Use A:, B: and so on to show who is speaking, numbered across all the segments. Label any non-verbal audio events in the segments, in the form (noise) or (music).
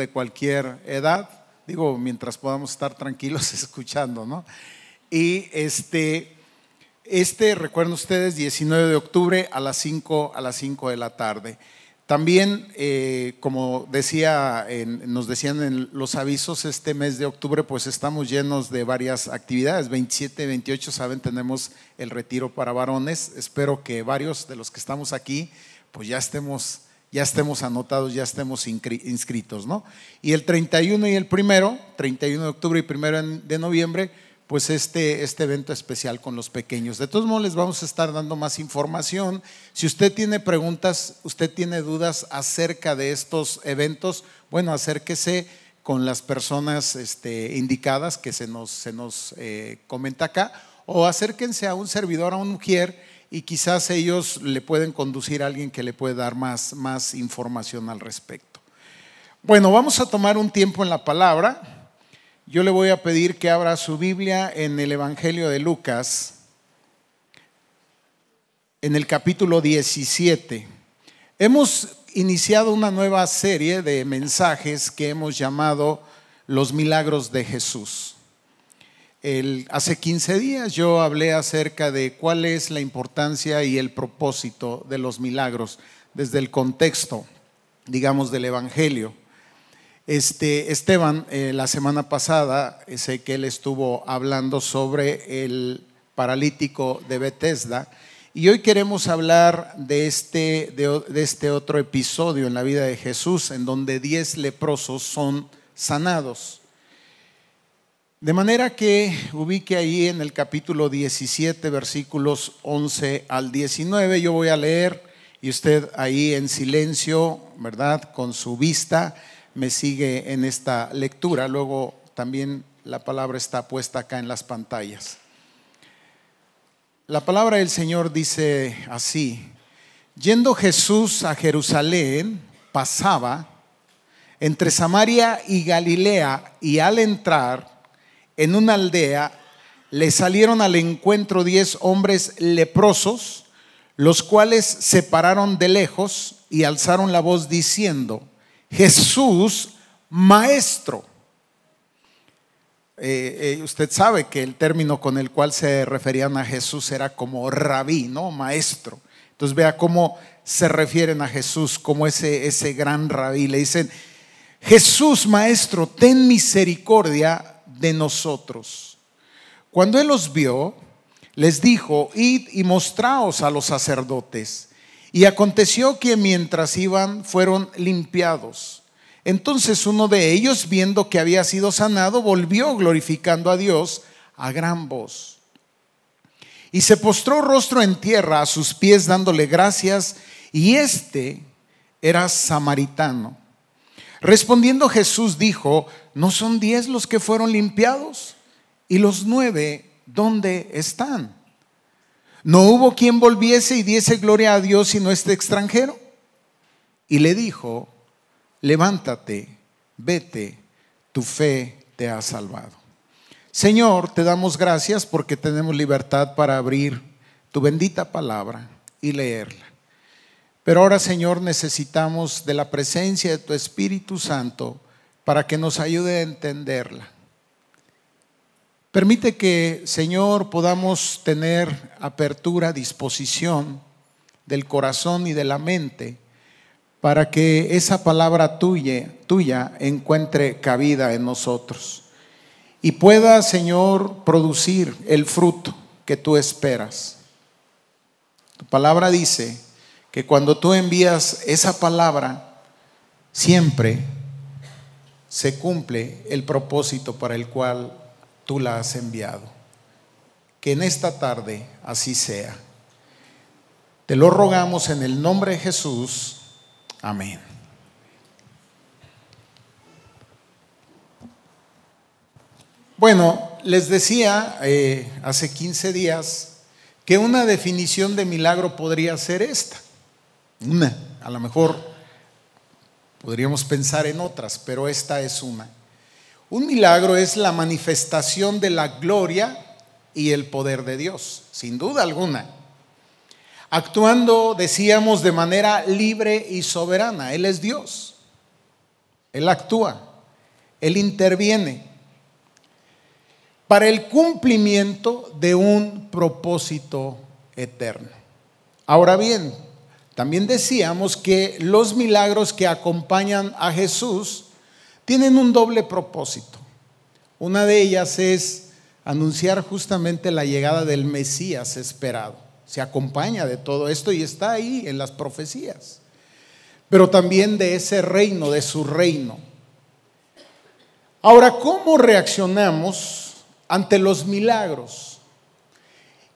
A: de cualquier edad, digo, mientras podamos estar tranquilos (laughs) escuchando, ¿no? Y este, este, recuerden ustedes, 19 de octubre a las 5, a las 5 de la tarde. También, eh, como decía, nos decían en los avisos, este mes de octubre pues estamos llenos de varias actividades. 27, 28, saben, tenemos el retiro para varones. Espero que varios de los que estamos aquí pues ya estemos, ya estemos anotados, ya estemos inscritos, ¿no? Y el 31 y el primero, 31 de octubre y 1 de noviembre, pues este, este evento especial con los pequeños. De todos modos, les vamos a estar dando más información. Si usted tiene preguntas, usted tiene dudas acerca de estos eventos, bueno, acérquese con las personas este, indicadas que se nos, se nos eh, comenta acá, o acérquense a un servidor, a un mujer, y quizás ellos le pueden conducir a alguien que le puede dar más, más información al respecto. Bueno, vamos a tomar un tiempo en la palabra. Yo le voy a pedir que abra su Biblia en el Evangelio de Lucas, en el capítulo 17. Hemos iniciado una nueva serie de mensajes que hemos llamado Los Milagros de Jesús. Hace 15 días yo hablé acerca de cuál es la importancia y el propósito de los milagros desde el contexto, digamos, del Evangelio. Este, Esteban, eh, la semana pasada, sé que él estuvo hablando sobre el paralítico de Bethesda. Y hoy queremos hablar de este, de, este otro episodio en la vida de Jesús, en donde diez leprosos son sanados. De manera que ubique ahí en el capítulo 17, versículos 11 al 19, yo voy a leer y usted ahí en silencio, ¿verdad? Con su vista me sigue en esta lectura. Luego también la palabra está puesta acá en las pantallas. La palabra del Señor dice así, yendo Jesús a Jerusalén, pasaba entre Samaria y Galilea y al entrar en una aldea, le salieron al encuentro diez hombres leprosos, los cuales se pararon de lejos y alzaron la voz diciendo, Jesús maestro. Eh, eh, usted sabe que el término con el cual se referían a Jesús era como rabí, ¿no? Maestro. Entonces vea cómo se refieren a Jesús como ese, ese gran rabí. Le dicen, Jesús maestro, ten misericordia de nosotros. Cuando él los vio, les dijo, id y mostraos a los sacerdotes. Y aconteció que mientras iban fueron limpiados. Entonces uno de ellos, viendo que había sido sanado, volvió glorificando a Dios a gran voz. Y se postró rostro en tierra a sus pies dándole gracias, y este era samaritano. Respondiendo Jesús dijo, ¿no son diez los que fueron limpiados? ¿Y los nueve dónde están? No hubo quien volviese y diese gloria a Dios sino este extranjero. Y le dijo, levántate, vete, tu fe te ha salvado. Señor, te damos gracias porque tenemos libertad para abrir tu bendita palabra y leerla. Pero ahora, Señor, necesitamos de la presencia de tu Espíritu Santo para que nos ayude a entenderla Permite que, Señor, podamos tener apertura, disposición del corazón y de la mente para que esa palabra tuya, tuya encuentre cabida en nosotros y pueda, Señor, producir el fruto que tú esperas. Tu palabra dice que cuando tú envías esa palabra, siempre se cumple el propósito para el cual tú la has enviado. Que en esta tarde así sea. Te lo rogamos en el nombre de Jesús. Amén. Bueno, les decía eh, hace 15 días que una definición de milagro podría ser esta. Una, a lo mejor podríamos pensar en otras, pero esta es una. Un milagro es la manifestación de la gloria y el poder de Dios, sin duda alguna. Actuando, decíamos, de manera libre y soberana. Él es Dios. Él actúa, Él interviene para el cumplimiento de un propósito eterno. Ahora bien, también decíamos que los milagros que acompañan a Jesús tienen un doble propósito. Una de ellas es anunciar justamente la llegada del Mesías esperado. Se acompaña de todo esto y está ahí en las profecías. Pero también de ese reino, de su reino. Ahora, ¿cómo reaccionamos ante los milagros?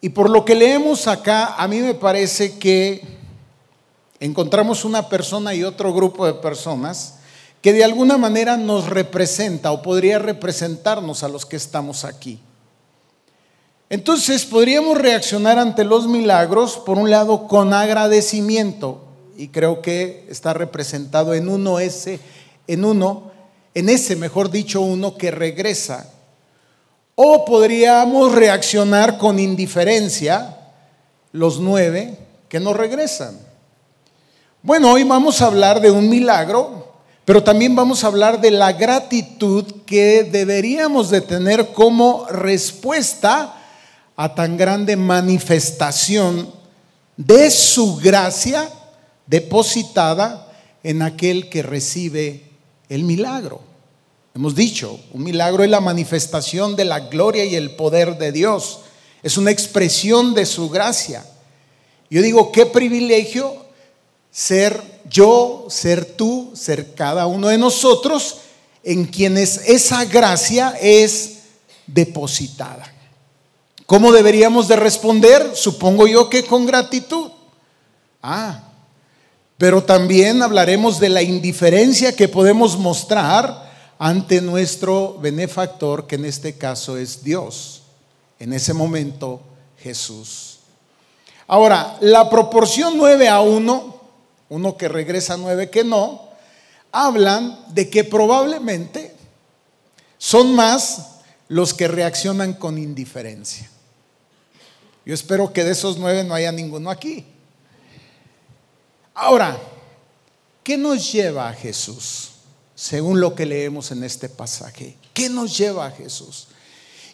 A: Y por lo que leemos acá, a mí me parece que encontramos una persona y otro grupo de personas que de alguna manera nos representa o podría representarnos a los que estamos aquí. Entonces podríamos reaccionar ante los milagros, por un lado, con agradecimiento, y creo que está representado en uno ese, en uno, en ese, mejor dicho, uno que regresa o podríamos reaccionar con indiferencia, los nueve que no regresan. Bueno, hoy vamos a hablar de un milagro, pero también vamos a hablar de la gratitud que deberíamos de tener como respuesta a tan grande manifestación de su gracia depositada en aquel que recibe el milagro. Hemos dicho, un milagro es la manifestación de la gloria y el poder de Dios. Es una expresión de su gracia. Yo digo, qué privilegio ser yo, ser tú, ser cada uno de nosotros en quienes esa gracia es depositada. ¿Cómo deberíamos de responder? Supongo yo que con gratitud. Ah, pero también hablaremos de la indiferencia que podemos mostrar ante nuestro benefactor, que en este caso es Dios. En ese momento, Jesús. Ahora, la proporción 9 a 1, uno que regresa 9 que no, hablan de que probablemente son más los que reaccionan con indiferencia. Yo espero que de esos nueve no haya ninguno aquí. Ahora, ¿qué nos lleva a Jesús? según lo que leemos en este pasaje. ¿Qué nos lleva a Jesús?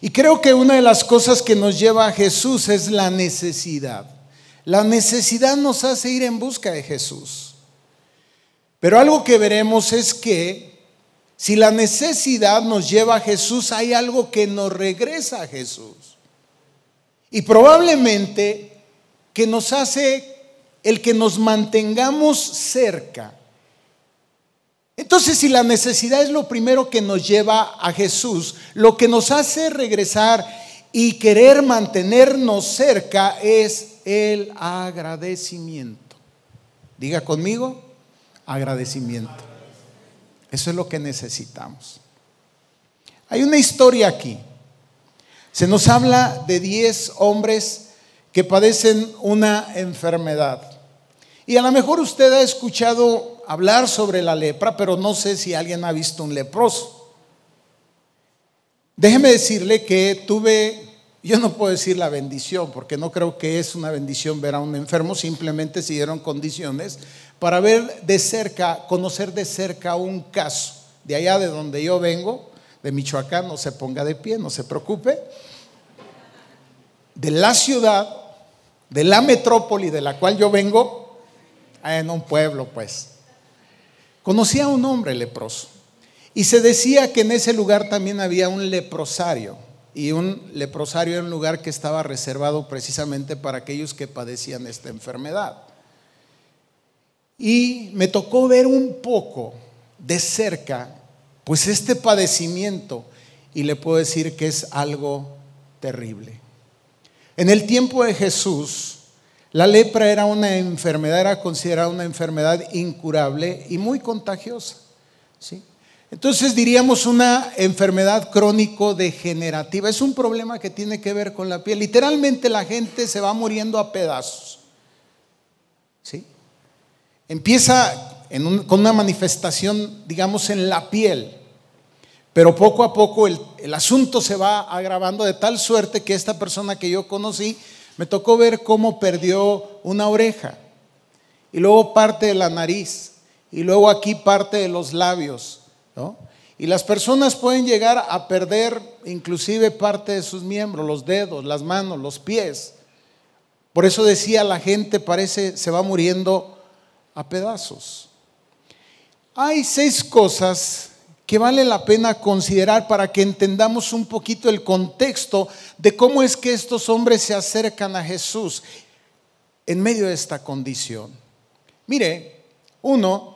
A: Y creo que una de las cosas que nos lleva a Jesús es la necesidad. La necesidad nos hace ir en busca de Jesús. Pero algo que veremos es que si la necesidad nos lleva a Jesús, hay algo que nos regresa a Jesús. Y probablemente que nos hace el que nos mantengamos cerca entonces, si la necesidad es lo primero que nos lleva a Jesús, lo que nos hace regresar y querer mantenernos cerca es el agradecimiento. Diga conmigo, agradecimiento. Eso es lo que necesitamos. Hay una historia aquí. Se nos habla de 10 hombres que padecen una enfermedad. Y a lo mejor usted ha escuchado hablar sobre la lepra, pero no sé si alguien ha visto un leproso. Déjeme decirle que tuve, yo no puedo decir la bendición, porque no creo que es una bendición ver a un enfermo, simplemente se dieron condiciones para ver de cerca, conocer de cerca un caso. De allá de donde yo vengo, de Michoacán, no se ponga de pie, no se preocupe. De la ciudad, de la metrópoli de la cual yo vengo, en un pueblo, pues. Conocía a un hombre leproso y se decía que en ese lugar también había un leprosario y un leprosario era un lugar que estaba reservado precisamente para aquellos que padecían esta enfermedad. Y me tocó ver un poco de cerca pues este padecimiento y le puedo decir que es algo terrible. En el tiempo de Jesús, la lepra era una enfermedad, era considerada una enfermedad incurable y muy contagiosa. ¿sí? Entonces diríamos una enfermedad crónico-degenerativa. Es un problema que tiene que ver con la piel. Literalmente la gente se va muriendo a pedazos. ¿sí? Empieza con una manifestación, digamos, en la piel. Pero poco a poco el, el asunto se va agravando de tal suerte que esta persona que yo conocí me tocó ver cómo perdió una oreja y luego parte de la nariz y luego aquí parte de los labios Y las personas pueden llegar a perder inclusive parte de sus miembros, los dedos, las manos, los pies. Por eso decía la gente parece se va muriendo a pedazos. Hay seis cosas que vale la pena considerar para que entendamos un poquito el contexto de cómo es que estos hombres se acercan a Jesús en medio de esta condición. Mire, uno,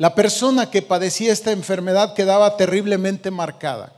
A: la persona que padecía esta enfermedad quedaba terriblemente marcada.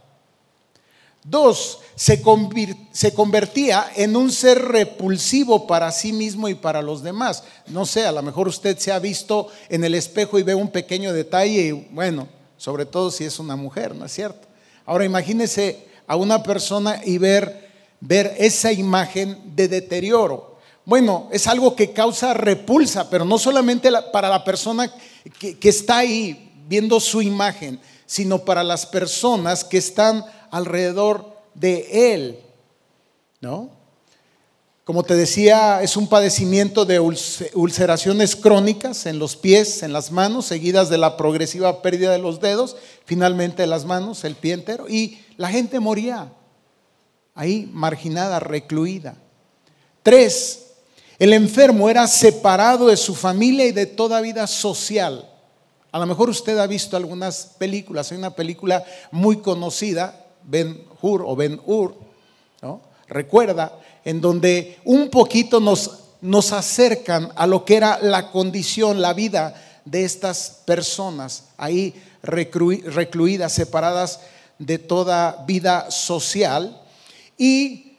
A: Dos, se, convertía en un ser repulsivo para sí mismo y para los demás. No sé, a lo mejor usted se ha visto en el espejo y ve un pequeño detalle y bueno, sobre todo si es una mujer, ¿no es cierto? Ahora imagínese a una persona y ver, ver esa imagen de deterioro. Bueno, es algo que causa repulsa, pero no solamente para la persona que, está ahí viendo su imagen, sino para las personas que están alrededor de él. ¿No? Como te decía, es un padecimiento de ulceraciones crónicas en los pies, en las manos, seguidas de la progresiva pérdida de los dedos, finalmente las manos, el pie entero, y la gente moría ahí marginada, recluida. Tres, el enfermo era separado de su familia y de toda vida social. A lo mejor usted ha visto algunas películas. Hay una película muy conocida, Ben Hur o Ben Hur, ¿no? Recuerda, en donde un poquito nos, nos acercan a lo que era la condición, la vida de estas personas ahí recluidas, separadas de toda vida social y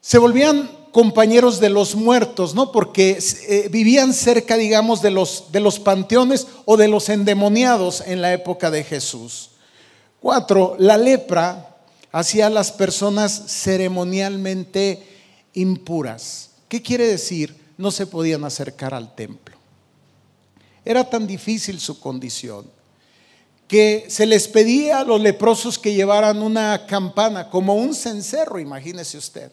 A: se volvían compañeros de los muertos, ¿no? Porque eh, vivían cerca, digamos, de los, de los panteones o de los endemoniados en la época de Jesús. Cuatro, la lepra hacía a las personas ceremonialmente impuras. ¿Qué quiere decir? No se podían acercar al templo. Era tan difícil su condición que se les pedía a los leprosos que llevaran una campana, como un cencerro, imagínese usted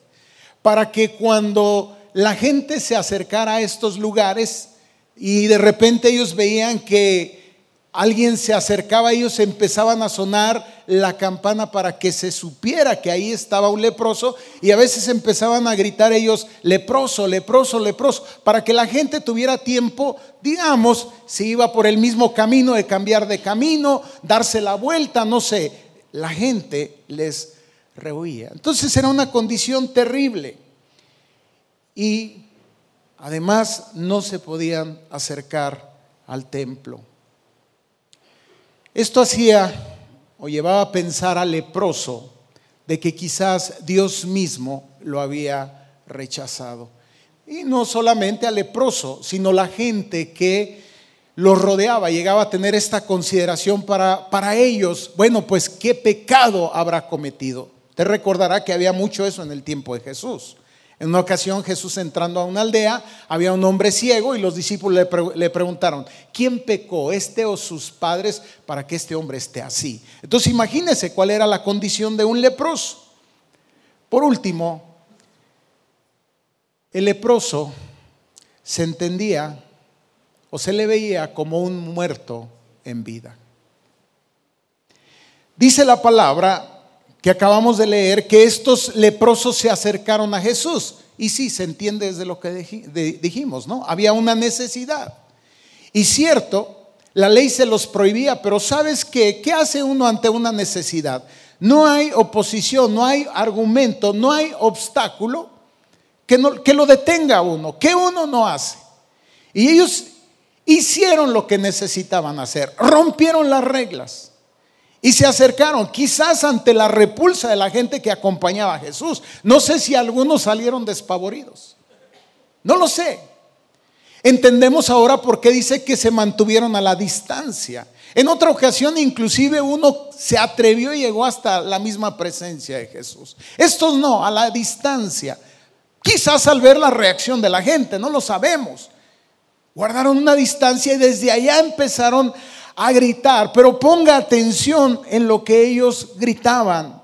A: para que cuando la gente se acercara a estos lugares y de repente ellos veían que alguien se acercaba, ellos empezaban a sonar la campana para que se supiera que ahí estaba un leproso y a veces empezaban a gritar ellos, leproso, leproso, leproso, para que la gente tuviera tiempo, digamos, si iba por el mismo camino de cambiar de camino, darse la vuelta, no sé, la gente les Entonces era una condición terrible. Y además no se podían acercar al templo. Esto hacía o llevaba a pensar al leproso de que quizás Dios mismo lo había rechazado. Y no solamente al leproso, sino la gente que los rodeaba, llegaba a tener esta consideración para, para ellos, bueno, pues qué pecado habrá cometido. Te recordará que había mucho eso en el tiempo de Jesús. En una ocasión Jesús entrando a una aldea, había un hombre ciego y los discípulos le, preguntaron, ¿quién pecó, este o sus padres, para que este hombre esté así? Entonces imagínense cuál era la condición de un leproso. Por último, el leproso se entendía o se le veía como un muerto en vida. Dice la palabra que acabamos de leer, que estos leprosos se acercaron a Jesús. Y sí, se entiende desde lo que dijimos, ¿no? Había una necesidad. Y cierto, la ley se los prohibía, pero ¿sabes qué? ¿Qué hace uno ante una necesidad? No hay oposición, no hay argumento, no hay obstáculo que, no, que lo detenga uno, que uno no hace. Y ellos hicieron lo que necesitaban hacer, rompieron las reglas. Y se acercaron, quizás ante la repulsa de la gente que acompañaba a Jesús. No sé si algunos salieron despavoridos. No lo sé. Entendemos ahora por qué dice que se mantuvieron a la distancia. En otra ocasión inclusive uno se atrevió y llegó hasta la misma presencia de Jesús. Estos no, a la distancia. Quizás al ver la reacción de la gente, no lo sabemos. Guardaron una distancia y desde allá empezaron a gritar, pero ponga atención en lo que ellos gritaban,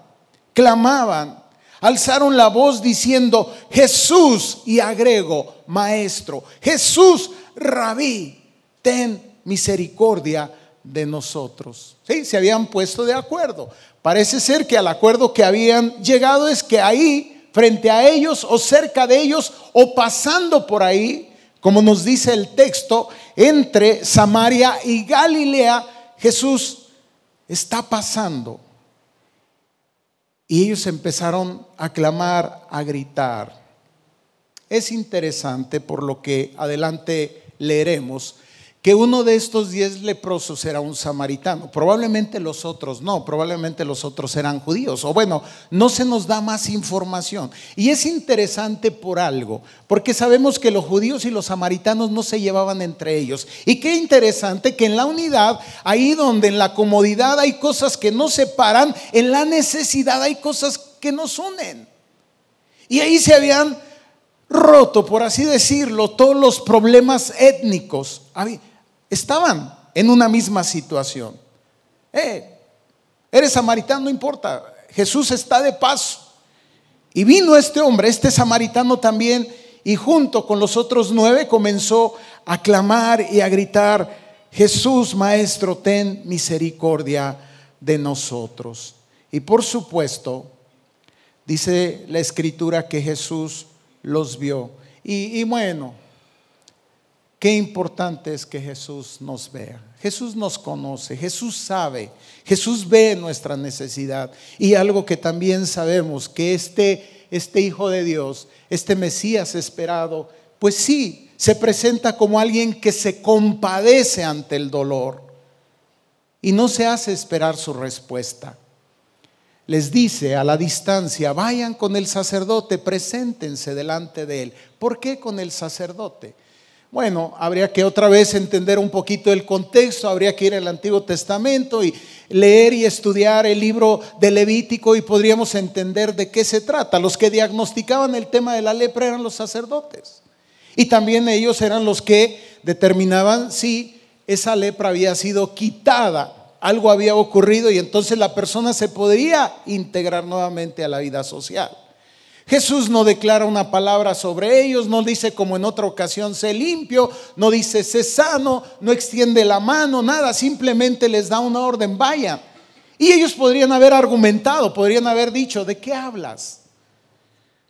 A: clamaban, alzaron la voz diciendo, Jesús, y agrego, maestro, Jesús, rabí, ten misericordia de nosotros. Sí, se habían puesto de acuerdo. Parece ser que al acuerdo que habían llegado es que ahí, frente a ellos o cerca de ellos o pasando por ahí, como nos dice el texto, entre Samaria y Galilea, Jesús está pasando. Y ellos empezaron a clamar, a gritar. Es interesante por lo que adelante leeremos que uno de estos diez leprosos era un samaritano. Probablemente los otros no, probablemente los otros eran judíos. O bueno, no se nos da más información. Y es interesante por algo, porque sabemos que los judíos y los samaritanos no se llevaban entre ellos. Y qué interesante que en la unidad, ahí donde en la comodidad hay cosas que nos separan, en la necesidad hay cosas que nos unen. Y ahí se habían roto, por así decirlo, todos los problemas étnicos estaban en una misma situación. Eh, eres samaritano, no importa. Jesús está de paso. Y vino este hombre, este samaritano también, y junto con los otros nueve comenzó a clamar y a gritar, Jesús, Maestro, ten misericordia de nosotros. Y por supuesto, dice la escritura que Jesús los vio. Y, y bueno, Qué importante es que Jesús nos vea. Jesús nos conoce, Jesús sabe, Jesús ve nuestra necesidad. Y algo que también sabemos, que este, este Hijo de Dios, este Mesías esperado, pues sí, se presenta como alguien que se compadece ante el dolor y no se hace esperar su respuesta. Les dice a la distancia, vayan con el sacerdote, preséntense delante de él. ¿Por qué con el sacerdote? Bueno, habría que otra vez entender un poquito el contexto, habría que ir al Antiguo Testamento y leer y estudiar el libro de Levítico y podríamos entender de qué se trata. Los que diagnosticaban el tema de la lepra eran los sacerdotes y también ellos eran los que determinaban si esa lepra había sido quitada, algo había ocurrido y entonces la persona se podría integrar nuevamente a la vida social. Jesús no declara una palabra sobre ellos, no dice como en otra ocasión, sé limpio, no dice sé sano, no extiende la mano, nada, simplemente les da una orden, vaya. Y ellos podrían haber argumentado, podrían haber dicho, ¿de qué hablas?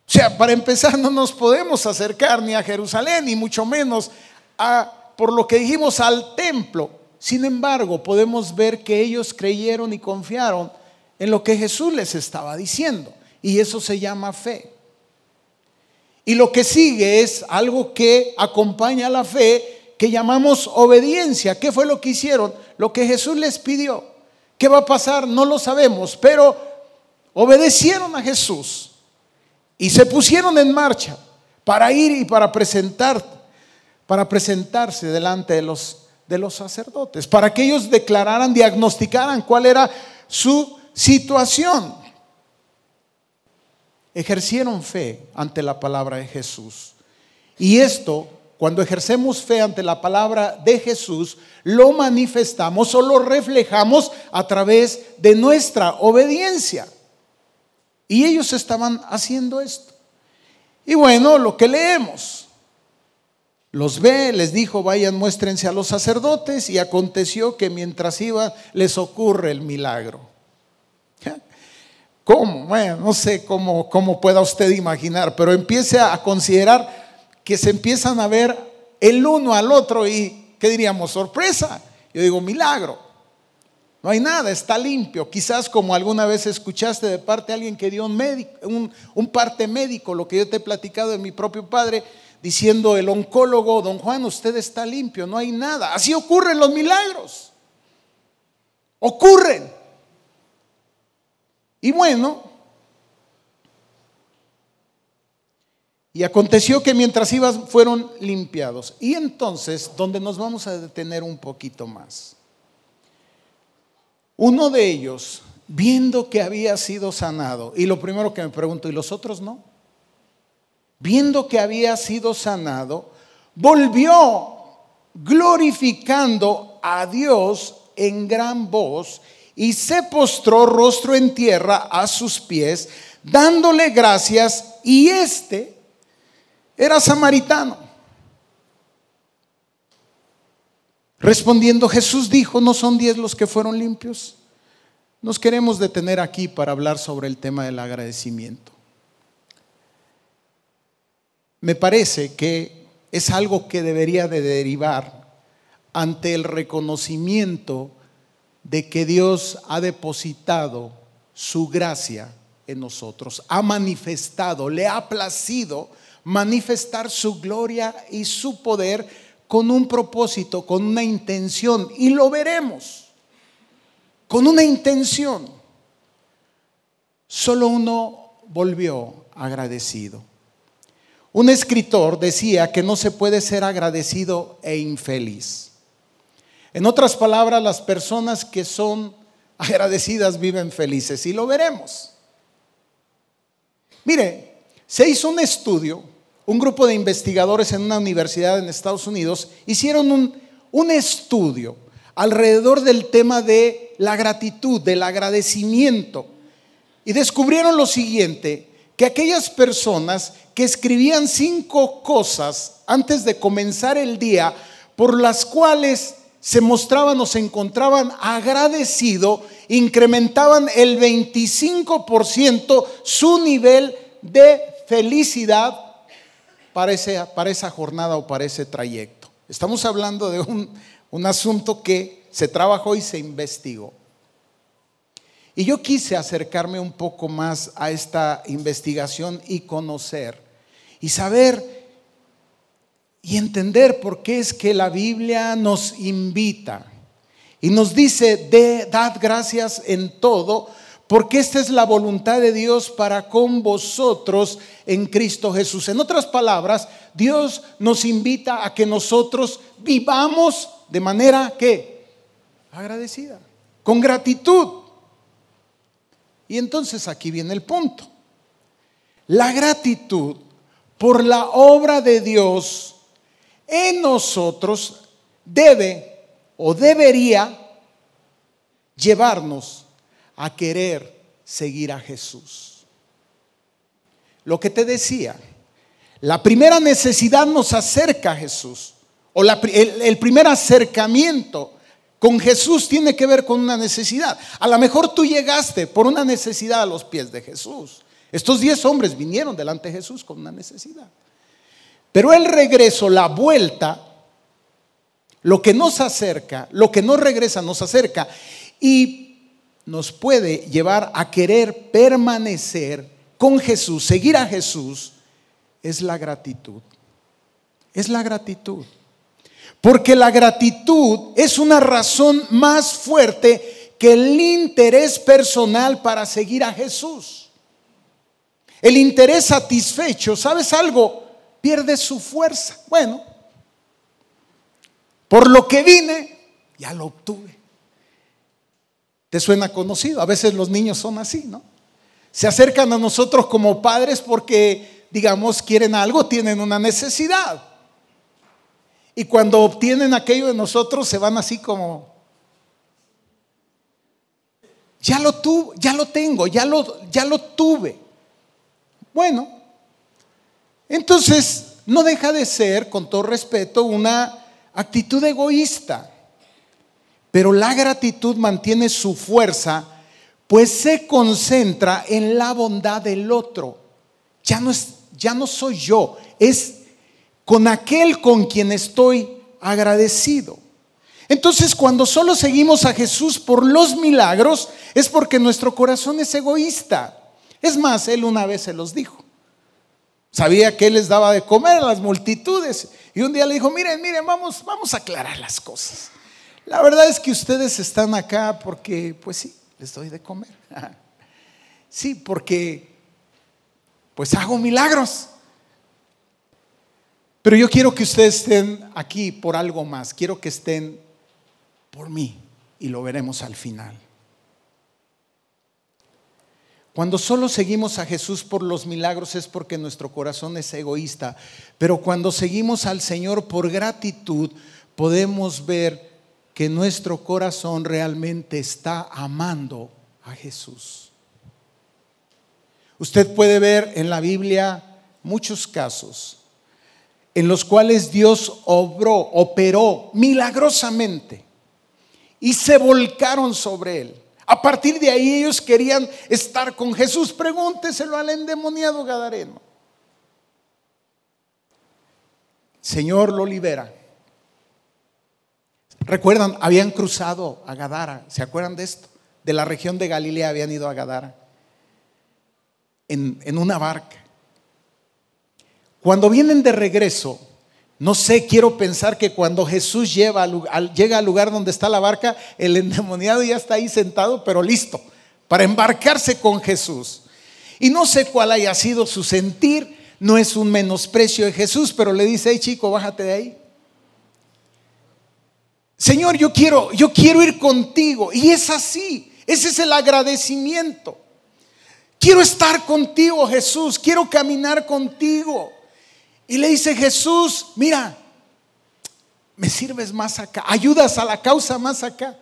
A: O sea, para empezar, no nos podemos acercar ni a Jerusalén, ni mucho menos a, por lo que dijimos, al templo. Sin embargo, podemos ver que ellos creyeron y confiaron en lo que Jesús les estaba diciendo. Y eso se llama fe. Y lo que sigue es algo que acompaña a la fe, que llamamos obediencia. ¿Qué fue lo que hicieron? Lo que Jesús les pidió. ¿Qué va a pasar? No lo sabemos, pero obedecieron a Jesús y se pusieron en marcha para ir y para presentar, para presentarse delante de los, de los sacerdotes, para que ellos declararan, diagnosticaran cuál era su situación ejercieron fe ante la palabra de Jesús. Y esto, cuando ejercemos fe ante la palabra de Jesús, lo manifestamos o lo reflejamos a través de nuestra obediencia. Y ellos estaban haciendo esto. Y bueno, lo que leemos. Los ve, les dijo, vayan, muéstrense a los sacerdotes y aconteció que mientras iban les ocurre el milagro. ¿Cómo? Bueno, no sé cómo, cómo pueda usted imaginar, pero empiece a considerar que se empiezan a ver el uno al otro y, ¿qué diríamos? Sorpresa. Yo digo, milagro. No hay nada, está limpio. Quizás como alguna vez escuchaste de parte de alguien que dio un, parte médico, lo que yo te he platicado de mi propio padre, diciendo el oncólogo, don Juan, usted está limpio, no hay nada. Así ocurren los milagros. Ocurren. Y bueno, y aconteció que mientras iban fueron limpiados. Y entonces, donde nos vamos a detener un poquito más. Uno de ellos, viendo que había sido sanado, y lo primero que me pregunto, ¿y los otros no? Viendo que había sido sanado, volvió glorificando a Dios en gran voz y se postró rostro en tierra a sus pies, dándole gracias, y este era samaritano. Respondiendo Jesús dijo, ¿no son diez los que fueron limpios? Nos queremos detener aquí para hablar sobre el tema del agradecimiento. Me parece que es algo que debería de derivar ante el reconocimiento de que Dios ha depositado su gracia en nosotros, ha manifestado, le ha placido manifestar su gloria y su poder con un propósito, con una intención, y lo veremos, con una intención. Solo uno volvió agradecido. Un escritor decía que no se puede ser agradecido e infeliz. En otras palabras, las personas que son agradecidas viven felices y lo veremos. Mire, se hizo un estudio un grupo de investigadores en una universidad en Estados Unidos hicieron un, estudio alrededor del tema de la gratitud, del agradecimiento. Y descubrieron lo siguiente, que aquellas personas que escribían cinco cosas antes de comenzar el día por las cuales se mostraban o se encontraban agradecido, incrementaban el 25% su nivel de felicidad para, esa jornada o para ese trayecto. Estamos hablando de un asunto que se trabajó y se investigó. Y yo quise acercarme un poco más a esta investigación y conocer y saber y entender por qué es que la Biblia nos invita y nos dice, de, dad gracias en todo, porque esta es la voluntad de Dios para con vosotros en Cristo Jesús. En otras palabras, Dios nos invita a que nosotros vivamos de manera que agradecida, con gratitud. Y entonces aquí viene el punto. La gratitud por la obra de Dios en nosotros debe o debería llevarnos a querer seguir a Jesús. Lo que te decía, la primera necesidad nos acerca a Jesús, o el, el primer acercamiento con Jesús tiene que ver con una necesidad. A lo mejor tú llegaste por una necesidad a los pies de Jesús. Estos diez hombres vinieron delante de Jesús con una necesidad. Pero el regreso, la vuelta, lo que nos acerca, lo que nos regresa, nos acerca. Y nos puede llevar a querer permanecer con Jesús, seguir a Jesús, es la gratitud. Es la gratitud. Porque la gratitud es una razón más fuerte que el interés personal para seguir a Jesús. El interés satisfecho, ¿sabes algo? Pierde su fuerza. Bueno, por lo que vine, ya lo obtuve. ¿Te suena conocido? A veces los niños son así, ¿no? Se acercan a nosotros como padres porque, digamos, quieren algo, tienen una necesidad. Y cuando obtienen aquello de nosotros se van así como, ya lo tuve, ya lo tengo, ya lo, ya lo tuve. Bueno, entonces no deja de ser, con todo respeto, una actitud egoísta. Pero la gratitud mantiene su fuerza, pues se concentra en la bondad del otro. Ya no, es, ya no soy yo, es con aquel con quien estoy agradecido. Entonces, cuando solo seguimos a Jesús por los milagros, es porque nuestro corazón es egoísta. Es más, él una vez se los dijo. Sabía que él les daba de comer a las multitudes. Y un día le dijo, miren, miren, vamos, vamos a aclarar las cosas. La verdad es que ustedes están acá porque, pues sí, les doy de comer. (laughs) Sí, porque, pues hago milagros. Pero yo quiero que ustedes estén aquí por algo más. Quiero que estén por mí. Y lo veremos al final. Cuando solo seguimos a Jesús por los milagros es porque nuestro corazón es egoísta. Pero cuando seguimos al Señor por gratitud, podemos ver que nuestro corazón realmente está amando a Jesús. Usted puede ver en la Biblia muchos casos en los cuales Dios obró, operó milagrosamente y se volcaron sobre él. A partir de ahí ellos querían estar con Jesús. Pregúnteselo al endemoniado Gadareno. Señor lo libera. Recuerdan, habían cruzado a Gadara. ¿Se acuerdan de esto? De la región de Galilea habían ido a Gadara en, en una barca. Cuando vienen de regreso, no sé, quiero pensar que cuando Jesús llega al lugar donde está la barca, el endemoniado ya está ahí sentado, pero listo, para embarcarse con Jesús. Y no sé cuál haya sido su sentir, no es un menosprecio de Jesús, pero le dice, hey chico, bájate de ahí. Señor, yo quiero, yo quiero ir contigo. Y es así, ese es el agradecimiento. Quiero estar contigo, Jesús, quiero caminar contigo. Y le dice Jesús, mira, me sirves más acá, ayudas a la causa más acá.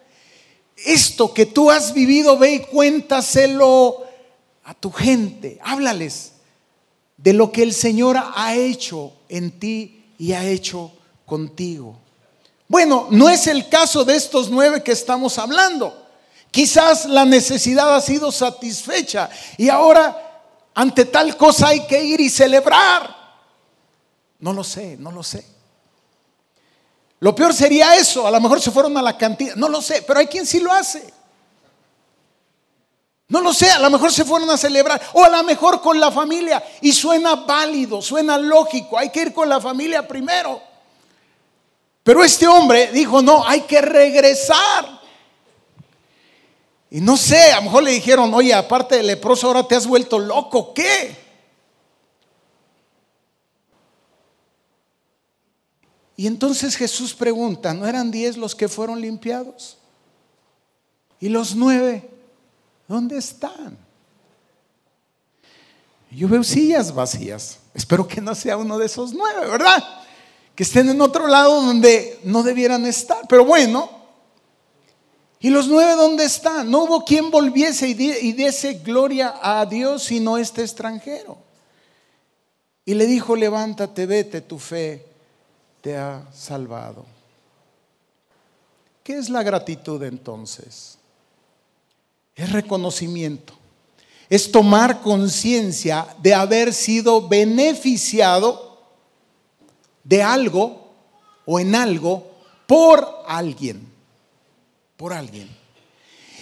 A: Esto que tú has vivido, ve y cuéntaselo a tu gente, háblales de lo que el Señor ha hecho en ti y ha hecho contigo. Bueno, no es el caso de estos nueve que estamos hablando. Quizás la necesidad ha sido satisfecha y ahora ante tal cosa hay que ir y celebrar. No lo sé, no lo sé. Lo peor sería eso, a lo mejor se fueron a la cantina, no lo sé, pero hay quien sí lo hace. No lo sé, a lo mejor se fueron a celebrar o a lo mejor con la familia y suena válido, suena lógico, hay que ir con la familia primero. Pero este hombre dijo, no, hay que regresar. Y no sé, a lo mejor le dijeron, oye, aparte de leproso, ahora te has vuelto loco, ¿qué? Y entonces Jesús pregunta, ¿no eran diez los que fueron limpiados? ¿Y los nueve? ¿Dónde están? Yo veo sillas vacías. Espero que no sea uno de esos nueve, ¿verdad? Que estén en otro lado donde no debieran estar. Pero bueno, ¿y los nueve dónde están? No hubo quien volviese y, diese gloria a Dios sino este extranjero. Y le dijo, levántate, vete, tu fe te ha salvado. ¿Qué es la gratitud entonces? Es reconocimiento. Es tomar conciencia de haber sido beneficiado de algo o en algo por alguien. Por alguien.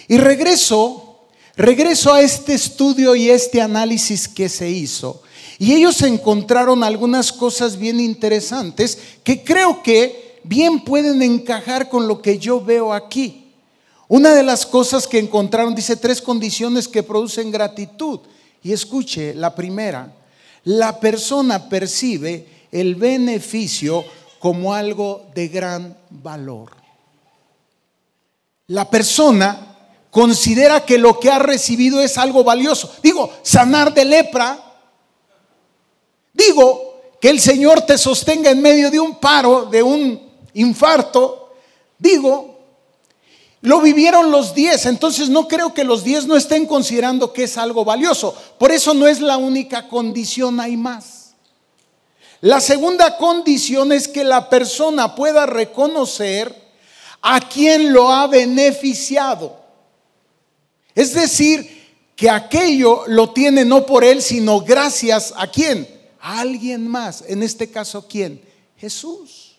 A: Y regreso, regreso a este estudio y este análisis que se hizo y ellos encontraron algunas cosas bien interesantes que creo que bien pueden encajar con lo que yo veo aquí. Una de las cosas que encontraron dice tres condiciones que producen gratitud. Y escuche, la primera, la persona percibe el beneficio como algo de gran valor. La persona considera que lo que ha recibido es algo valioso. Digo, sanar de lepra Digo, que el Señor te sostenga en medio de un paro, de un infarto. Digo, lo vivieron los diez, entonces no creo que los diez no estén considerando que es algo valioso. Por eso no es la única condición, hay más. La segunda condición es que la persona pueda reconocer a quien lo ha beneficiado. Es decir, que aquello lo tiene no por él, sino gracias a quién? alguien más. En este caso, ¿quién? Jesús.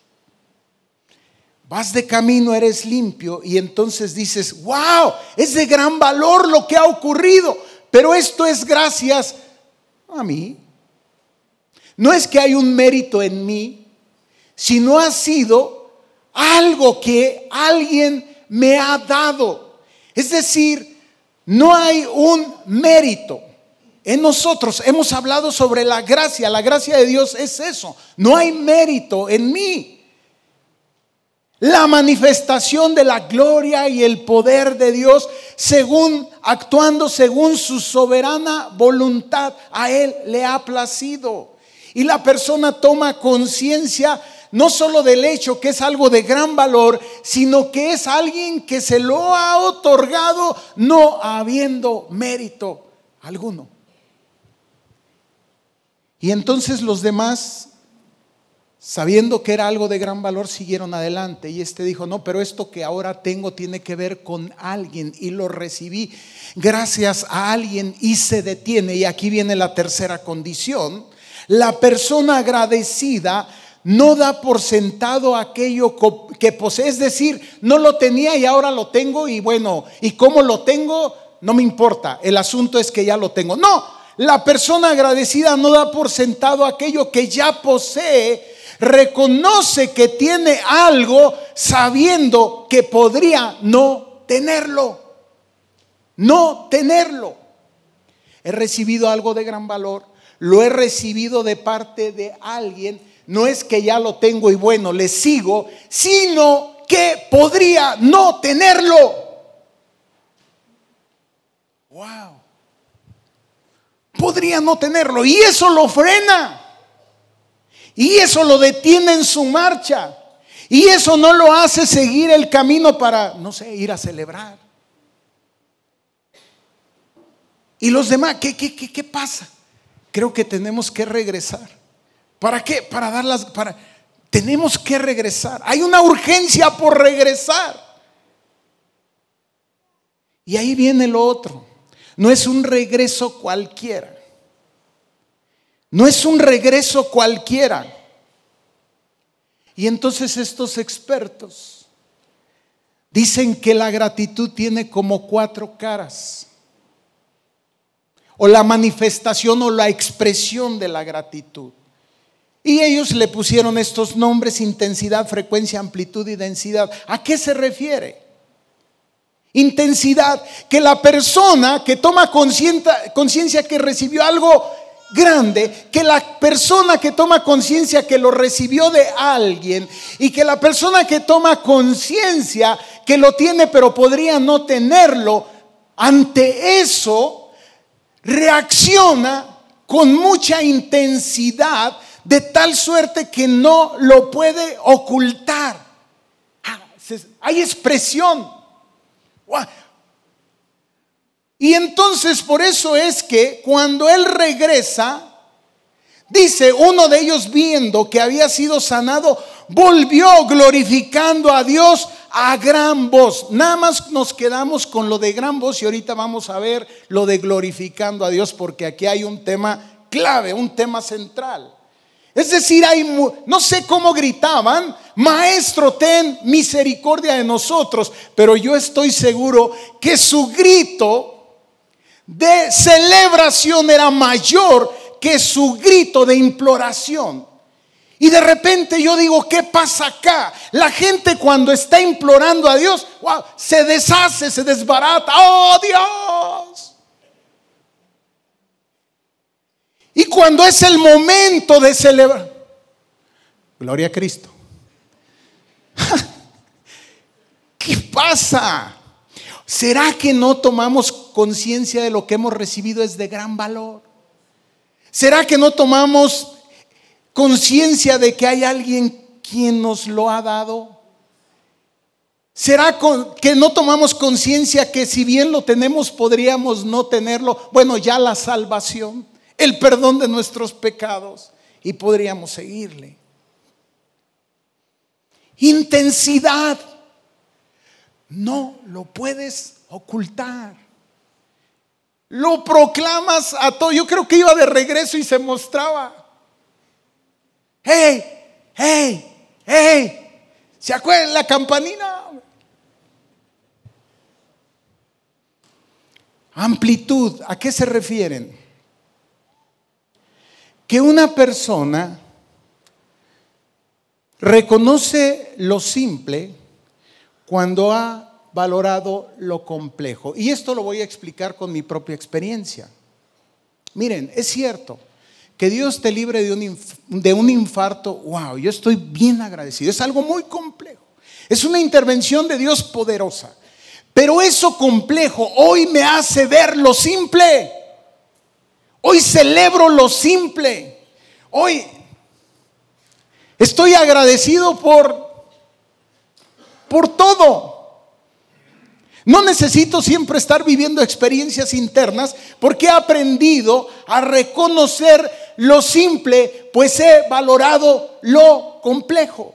A: Vas de camino, eres limpio y entonces dices, wow, es de gran valor lo que ha ocurrido, pero esto es gracias a mí. No es que hay un mérito en mí, sino ha sido algo que alguien me ha dado. Es decir, no hay un mérito. En nosotros hemos hablado sobre la gracia. La gracia de Dios es eso. No hay mérito en mí. La manifestación de la gloria y el poder de Dios según actuando según su soberana voluntad a él le ha placido. Y la persona toma conciencia no solo del hecho que es algo de gran valor, sino que es alguien que se lo ha otorgado no habiendo mérito alguno. Y entonces los demás sabiendo que era algo de gran valor, siguieron adelante. Y este dijo, no, pero esto que ahora tengo tiene que ver con alguien y lo recibí gracias a alguien y se detiene. Y aquí viene la tercera condición. La persona agradecida no da por sentado aquello que posee, es decir, no lo tenía y ahora lo tengo y bueno, ¿y cómo lo tengo? No me importa, el asunto es que ya lo tengo. No, la persona agradecida no da por sentado aquello que ya posee, reconoce que tiene algo sabiendo que podría no tenerlo. No tenerlo. He recibido algo de gran valor, lo he recibido de parte de alguien. No es que ya lo tengo y bueno, le sigo, sino que podría no tenerlo. Wow. Podría no tenerlo y eso lo frena. Y eso lo detiene en su marcha. Y eso no lo hace seguir el camino para, no sé, ir a celebrar. Y los demás, ¿qué, qué, qué, qué pasa? Creo que tenemos que regresar. ¿Para qué? Para dar las... Para, tenemos que regresar. Hay una urgencia por regresar. Y ahí viene lo otro. No es un regreso cualquiera. No es un regreso cualquiera. Y entonces estos expertos dicen que la gratitud tiene como cuatro caras. O la manifestación o la expresión de la gratitud. Y ellos le pusieron estos nombres, intensidad, frecuencia, amplitud y densidad. ¿A qué se refiere? Intensidad, que la persona que toma conciencia que recibió algo grande que la persona que toma conciencia que lo recibió de alguien y que la persona que toma conciencia que lo tiene pero podría no tenerlo, ante eso reacciona con mucha intensidad de tal suerte que no lo puede ocultar. Ah, hay expresión. Y entonces por eso es que cuando él regresa, dice uno de ellos viendo que había sido sanado, volvió glorificando a Dios a gran voz. Nada más nos quedamos con lo de gran voz y ahorita vamos a ver lo de glorificando a Dios porque aquí hay un tema clave, un tema central. Es decir, hay, no sé cómo gritaban, maestro, ten misericordia de nosotros, pero yo estoy seguro que su grito de celebración era mayor que su grito de imploración. Y de repente yo digo, ¿qué pasa acá? La gente cuando está implorando a Dios, se deshace, se desbarata. ¡Oh Dios! Y cuando es el momento de celebrar, gloria a Cristo. (laughs) ¿Qué pasa? ¿Será que no tomamos conciencia de lo que hemos recibido es de gran valor? ¿Será que no tomamos conciencia de que hay alguien quien nos lo ha dado? ¿Será que no tomamos conciencia que si bien lo tenemos podríamos no tenerlo? Bueno, ya la salvación, el perdón de nuestros pecados y podríamos seguirle. Intensidad no lo puedes ocultar. Lo proclamas a todo. Yo creo que iba de regreso y se mostraba. ¡Hey! ¡Hey! ¡Hey! ¿Se acuerdan la campanina? Amplitud, ¿a qué se refieren? Que una persona reconoce lo simple cuando ha valorado lo complejo. Y esto lo voy a explicar con mi propia experiencia. Miren, es cierto que Dios te libre de un, de un infarto. Wow, yo estoy bien agradecido. Es algo muy complejo. Es una intervención de Dios poderosa. Pero eso complejo hoy me hace ver lo simple. Hoy celebro lo simple. Hoy estoy agradecido por por todo. No necesito siempre estar viviendo experiencias internas porque he aprendido a reconocer lo simple, pues he valorado lo complejo.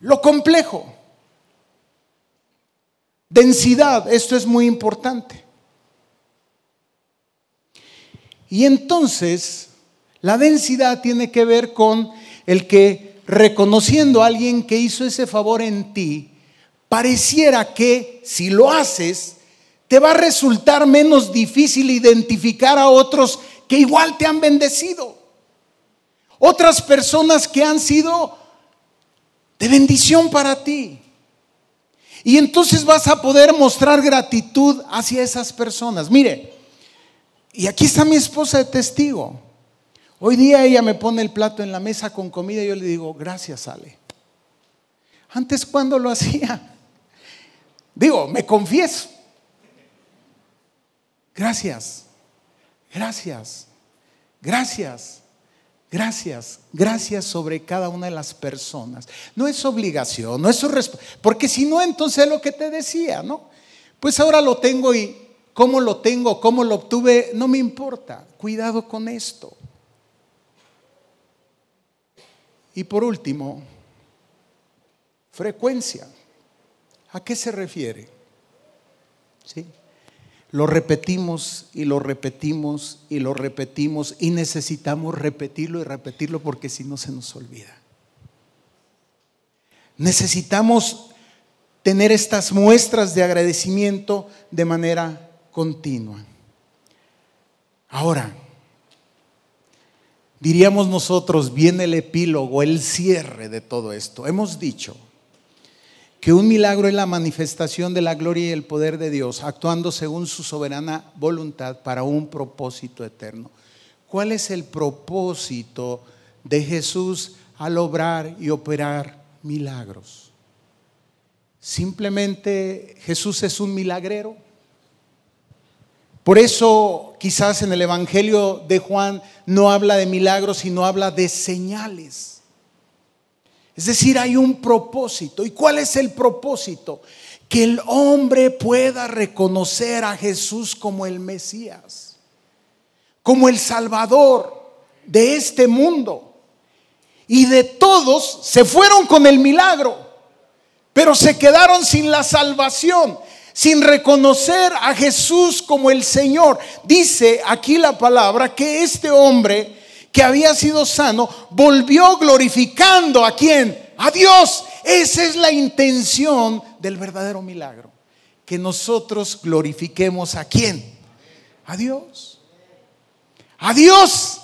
A: Lo complejo. Densidad, esto es muy importante. Y entonces, la densidad tiene que ver con el que reconociendo a alguien que hizo ese favor en ti, pareciera que si lo haces, te va a resultar menos difícil identificar a otros que igual te han bendecido. Otras personas que han sido de bendición para ti. Y entonces vas a poder mostrar gratitud hacia esas personas. Mire, y aquí está mi esposa de testigo. Hoy día ella me pone el plato en la mesa con comida y yo le digo, gracias, Ale. Antes, cuando lo hacía? Digo, me confieso. Gracias, gracias, gracias, gracias, gracias sobre cada una de las personas. No es obligación, no es su porque si no, entonces lo que te decía, ¿no? Pues ahora lo tengo y cómo lo tengo, cómo lo obtuve, no me importa. Cuidado con esto. Y por último, frecuencia. ¿A qué se refiere? ¿Sí? Lo repetimos y lo repetimos y lo repetimos y necesitamos repetirlo y repetirlo porque si no se nos olvida. Necesitamos tener estas muestras de agradecimiento de manera continua. Ahora, diríamos nosotros, viene el epílogo, el cierre de todo esto. Hemos dicho que un milagro es la manifestación de la gloria y el poder de Dios, actuando según su soberana voluntad para un propósito eterno. ¿Cuál es el propósito de Jesús al obrar y operar milagros? Simplemente Jesús es un milagrero. Por eso quizás en el Evangelio de Juan no habla de milagros, sino habla de señales. Es decir, hay un propósito. ¿Y cuál es el propósito? Que el hombre pueda reconocer a Jesús como el Mesías, como el Salvador de este mundo. Y de todos se fueron con el milagro, pero se quedaron sin la salvación, sin reconocer a Jesús como el Señor. Dice aquí la palabra que este hombre que había sido sano, volvió glorificando a quién? A Dios. Esa es la intención del verdadero milagro. Que nosotros glorifiquemos a quién? A Dios. A Dios.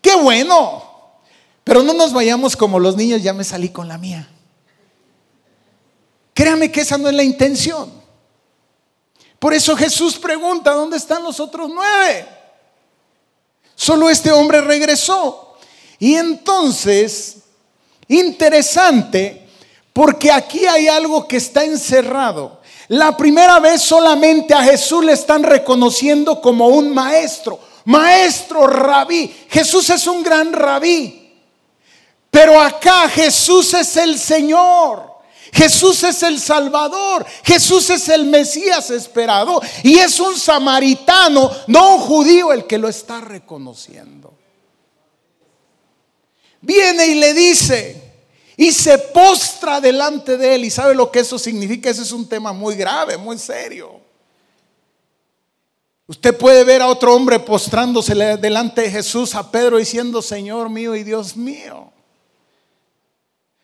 A: Qué bueno. Pero no nos vayamos como los niños, ya me salí con la mía. Créame que esa no es la intención. Por eso Jesús pregunta, ¿dónde están los otros nueve? Solo este hombre regresó. Y entonces, interesante, porque aquí hay algo que está encerrado. La primera vez solamente a Jesús le están reconociendo como un maestro, maestro rabí. Jesús es un gran rabí. Pero acá Jesús es el Señor. Jesús es el Salvador, Jesús es el Mesías esperado y es un samaritano, no un judío el que lo está reconociendo. Viene y le dice y se postra delante de él y sabe lo que eso significa, ese es un tema muy grave, muy serio. Usted puede ver a otro hombre postrándose delante de Jesús, a Pedro diciendo, Señor mío y Dios mío.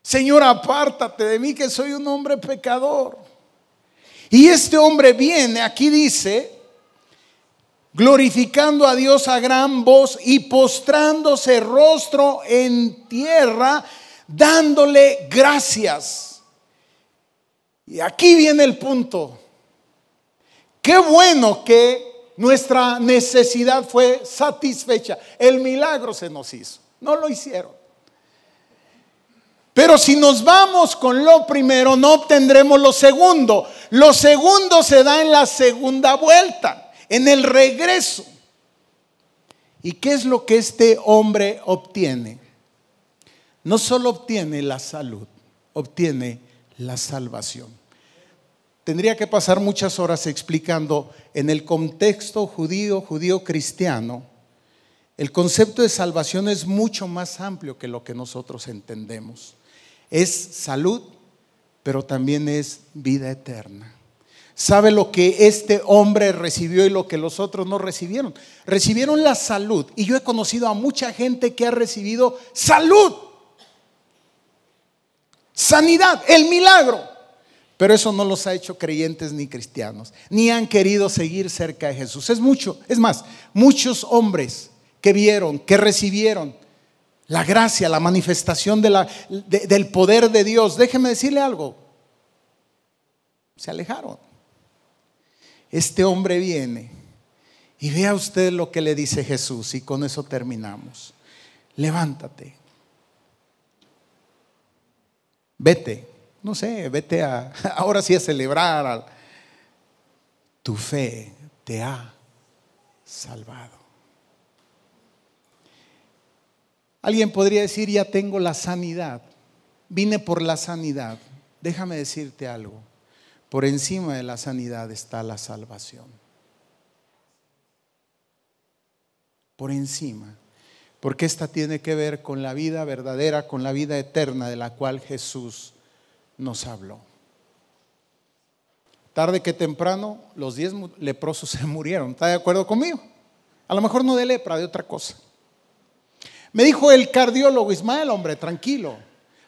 A: Señor, apártate de mí que soy un hombre pecador. Y este hombre viene, aquí dice, glorificando a Dios a gran voz y postrándose rostro en tierra, dándole gracias. Y aquí viene el punto. Qué bueno que nuestra necesidad fue satisfecha. El milagro se nos hizo. No lo hicieron. Pero si nos vamos con lo primero, no obtendremos lo segundo. Lo segundo se da en la segunda vuelta, en el regreso. ¿Y qué es lo que este hombre obtiene? No solo obtiene la salud, obtiene la salvación. tendría que pasar muchas horas explicando en el contexto judío, judío cristiano, el concepto de salvación es mucho más amplio que lo que nosotros entendemos. Es salud, pero también es vida eterna. ¿Sabe lo que este hombre recibió y lo que los otros no recibieron? Recibieron la salud. Y yo he conocido a mucha gente que ha recibido salud. Sanidad, el milagro. Pero eso no los ha hecho creyentes ni cristianos, ni han querido seguir cerca de Jesús. Es mucho, es más, muchos hombres que vieron, que recibieron la gracia, la manifestación del poder de Dios, déjeme decirle algo, se alejaron. Este hombre viene y vea usted lo que le dice Jesús y con eso terminamos. Levántate, vete no sé, vete a, (laughs) ahora sí a celebrar. Tu fe te ha salvado. Alguien podría decir, ya tengo la sanidad, vine por la sanidad. Déjame decirte algo, por encima de la sanidad está la salvación. Por encima, porque esta tiene que ver con la vida verdadera, con la vida eterna de la cual Jesús nos habló. Tarde que temprano, los diez leprosos (laughs) se murieron. ¿Está de acuerdo conmigo? A lo mejor no de lepra, de otra cosa. Me dijo el cardiólogo Ismael, hombre, tranquilo.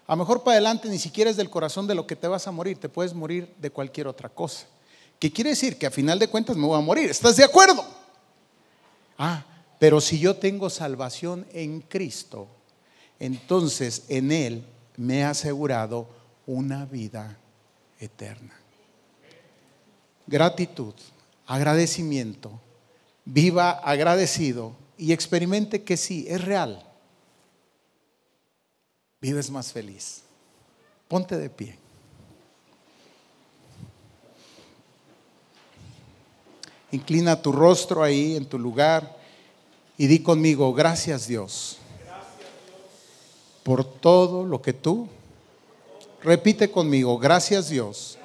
A: A lo mejor para adelante ni siquiera es del corazón de lo que te vas a morir, te puedes morir de cualquier otra cosa. ¿Qué quiere decir? Que a final de cuentas me voy a morir. ¿Estás de acuerdo? Ah, pero si yo tengo salvación en Cristo, entonces en Él me he asegurado una vida eterna. Gratitud, agradecimiento, viva agradecido y experimente que sí, es real. Vives más feliz. Ponte de pie. Inclina tu rostro ahí en tu lugar y di conmigo, gracias Dios, por todo lo que tú Repite conmigo, gracias Dios.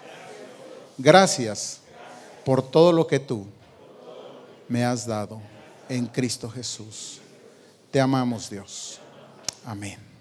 A: Gracias por todo lo que tú me has dado en Cristo Jesús. Te amamos Dios. Amén.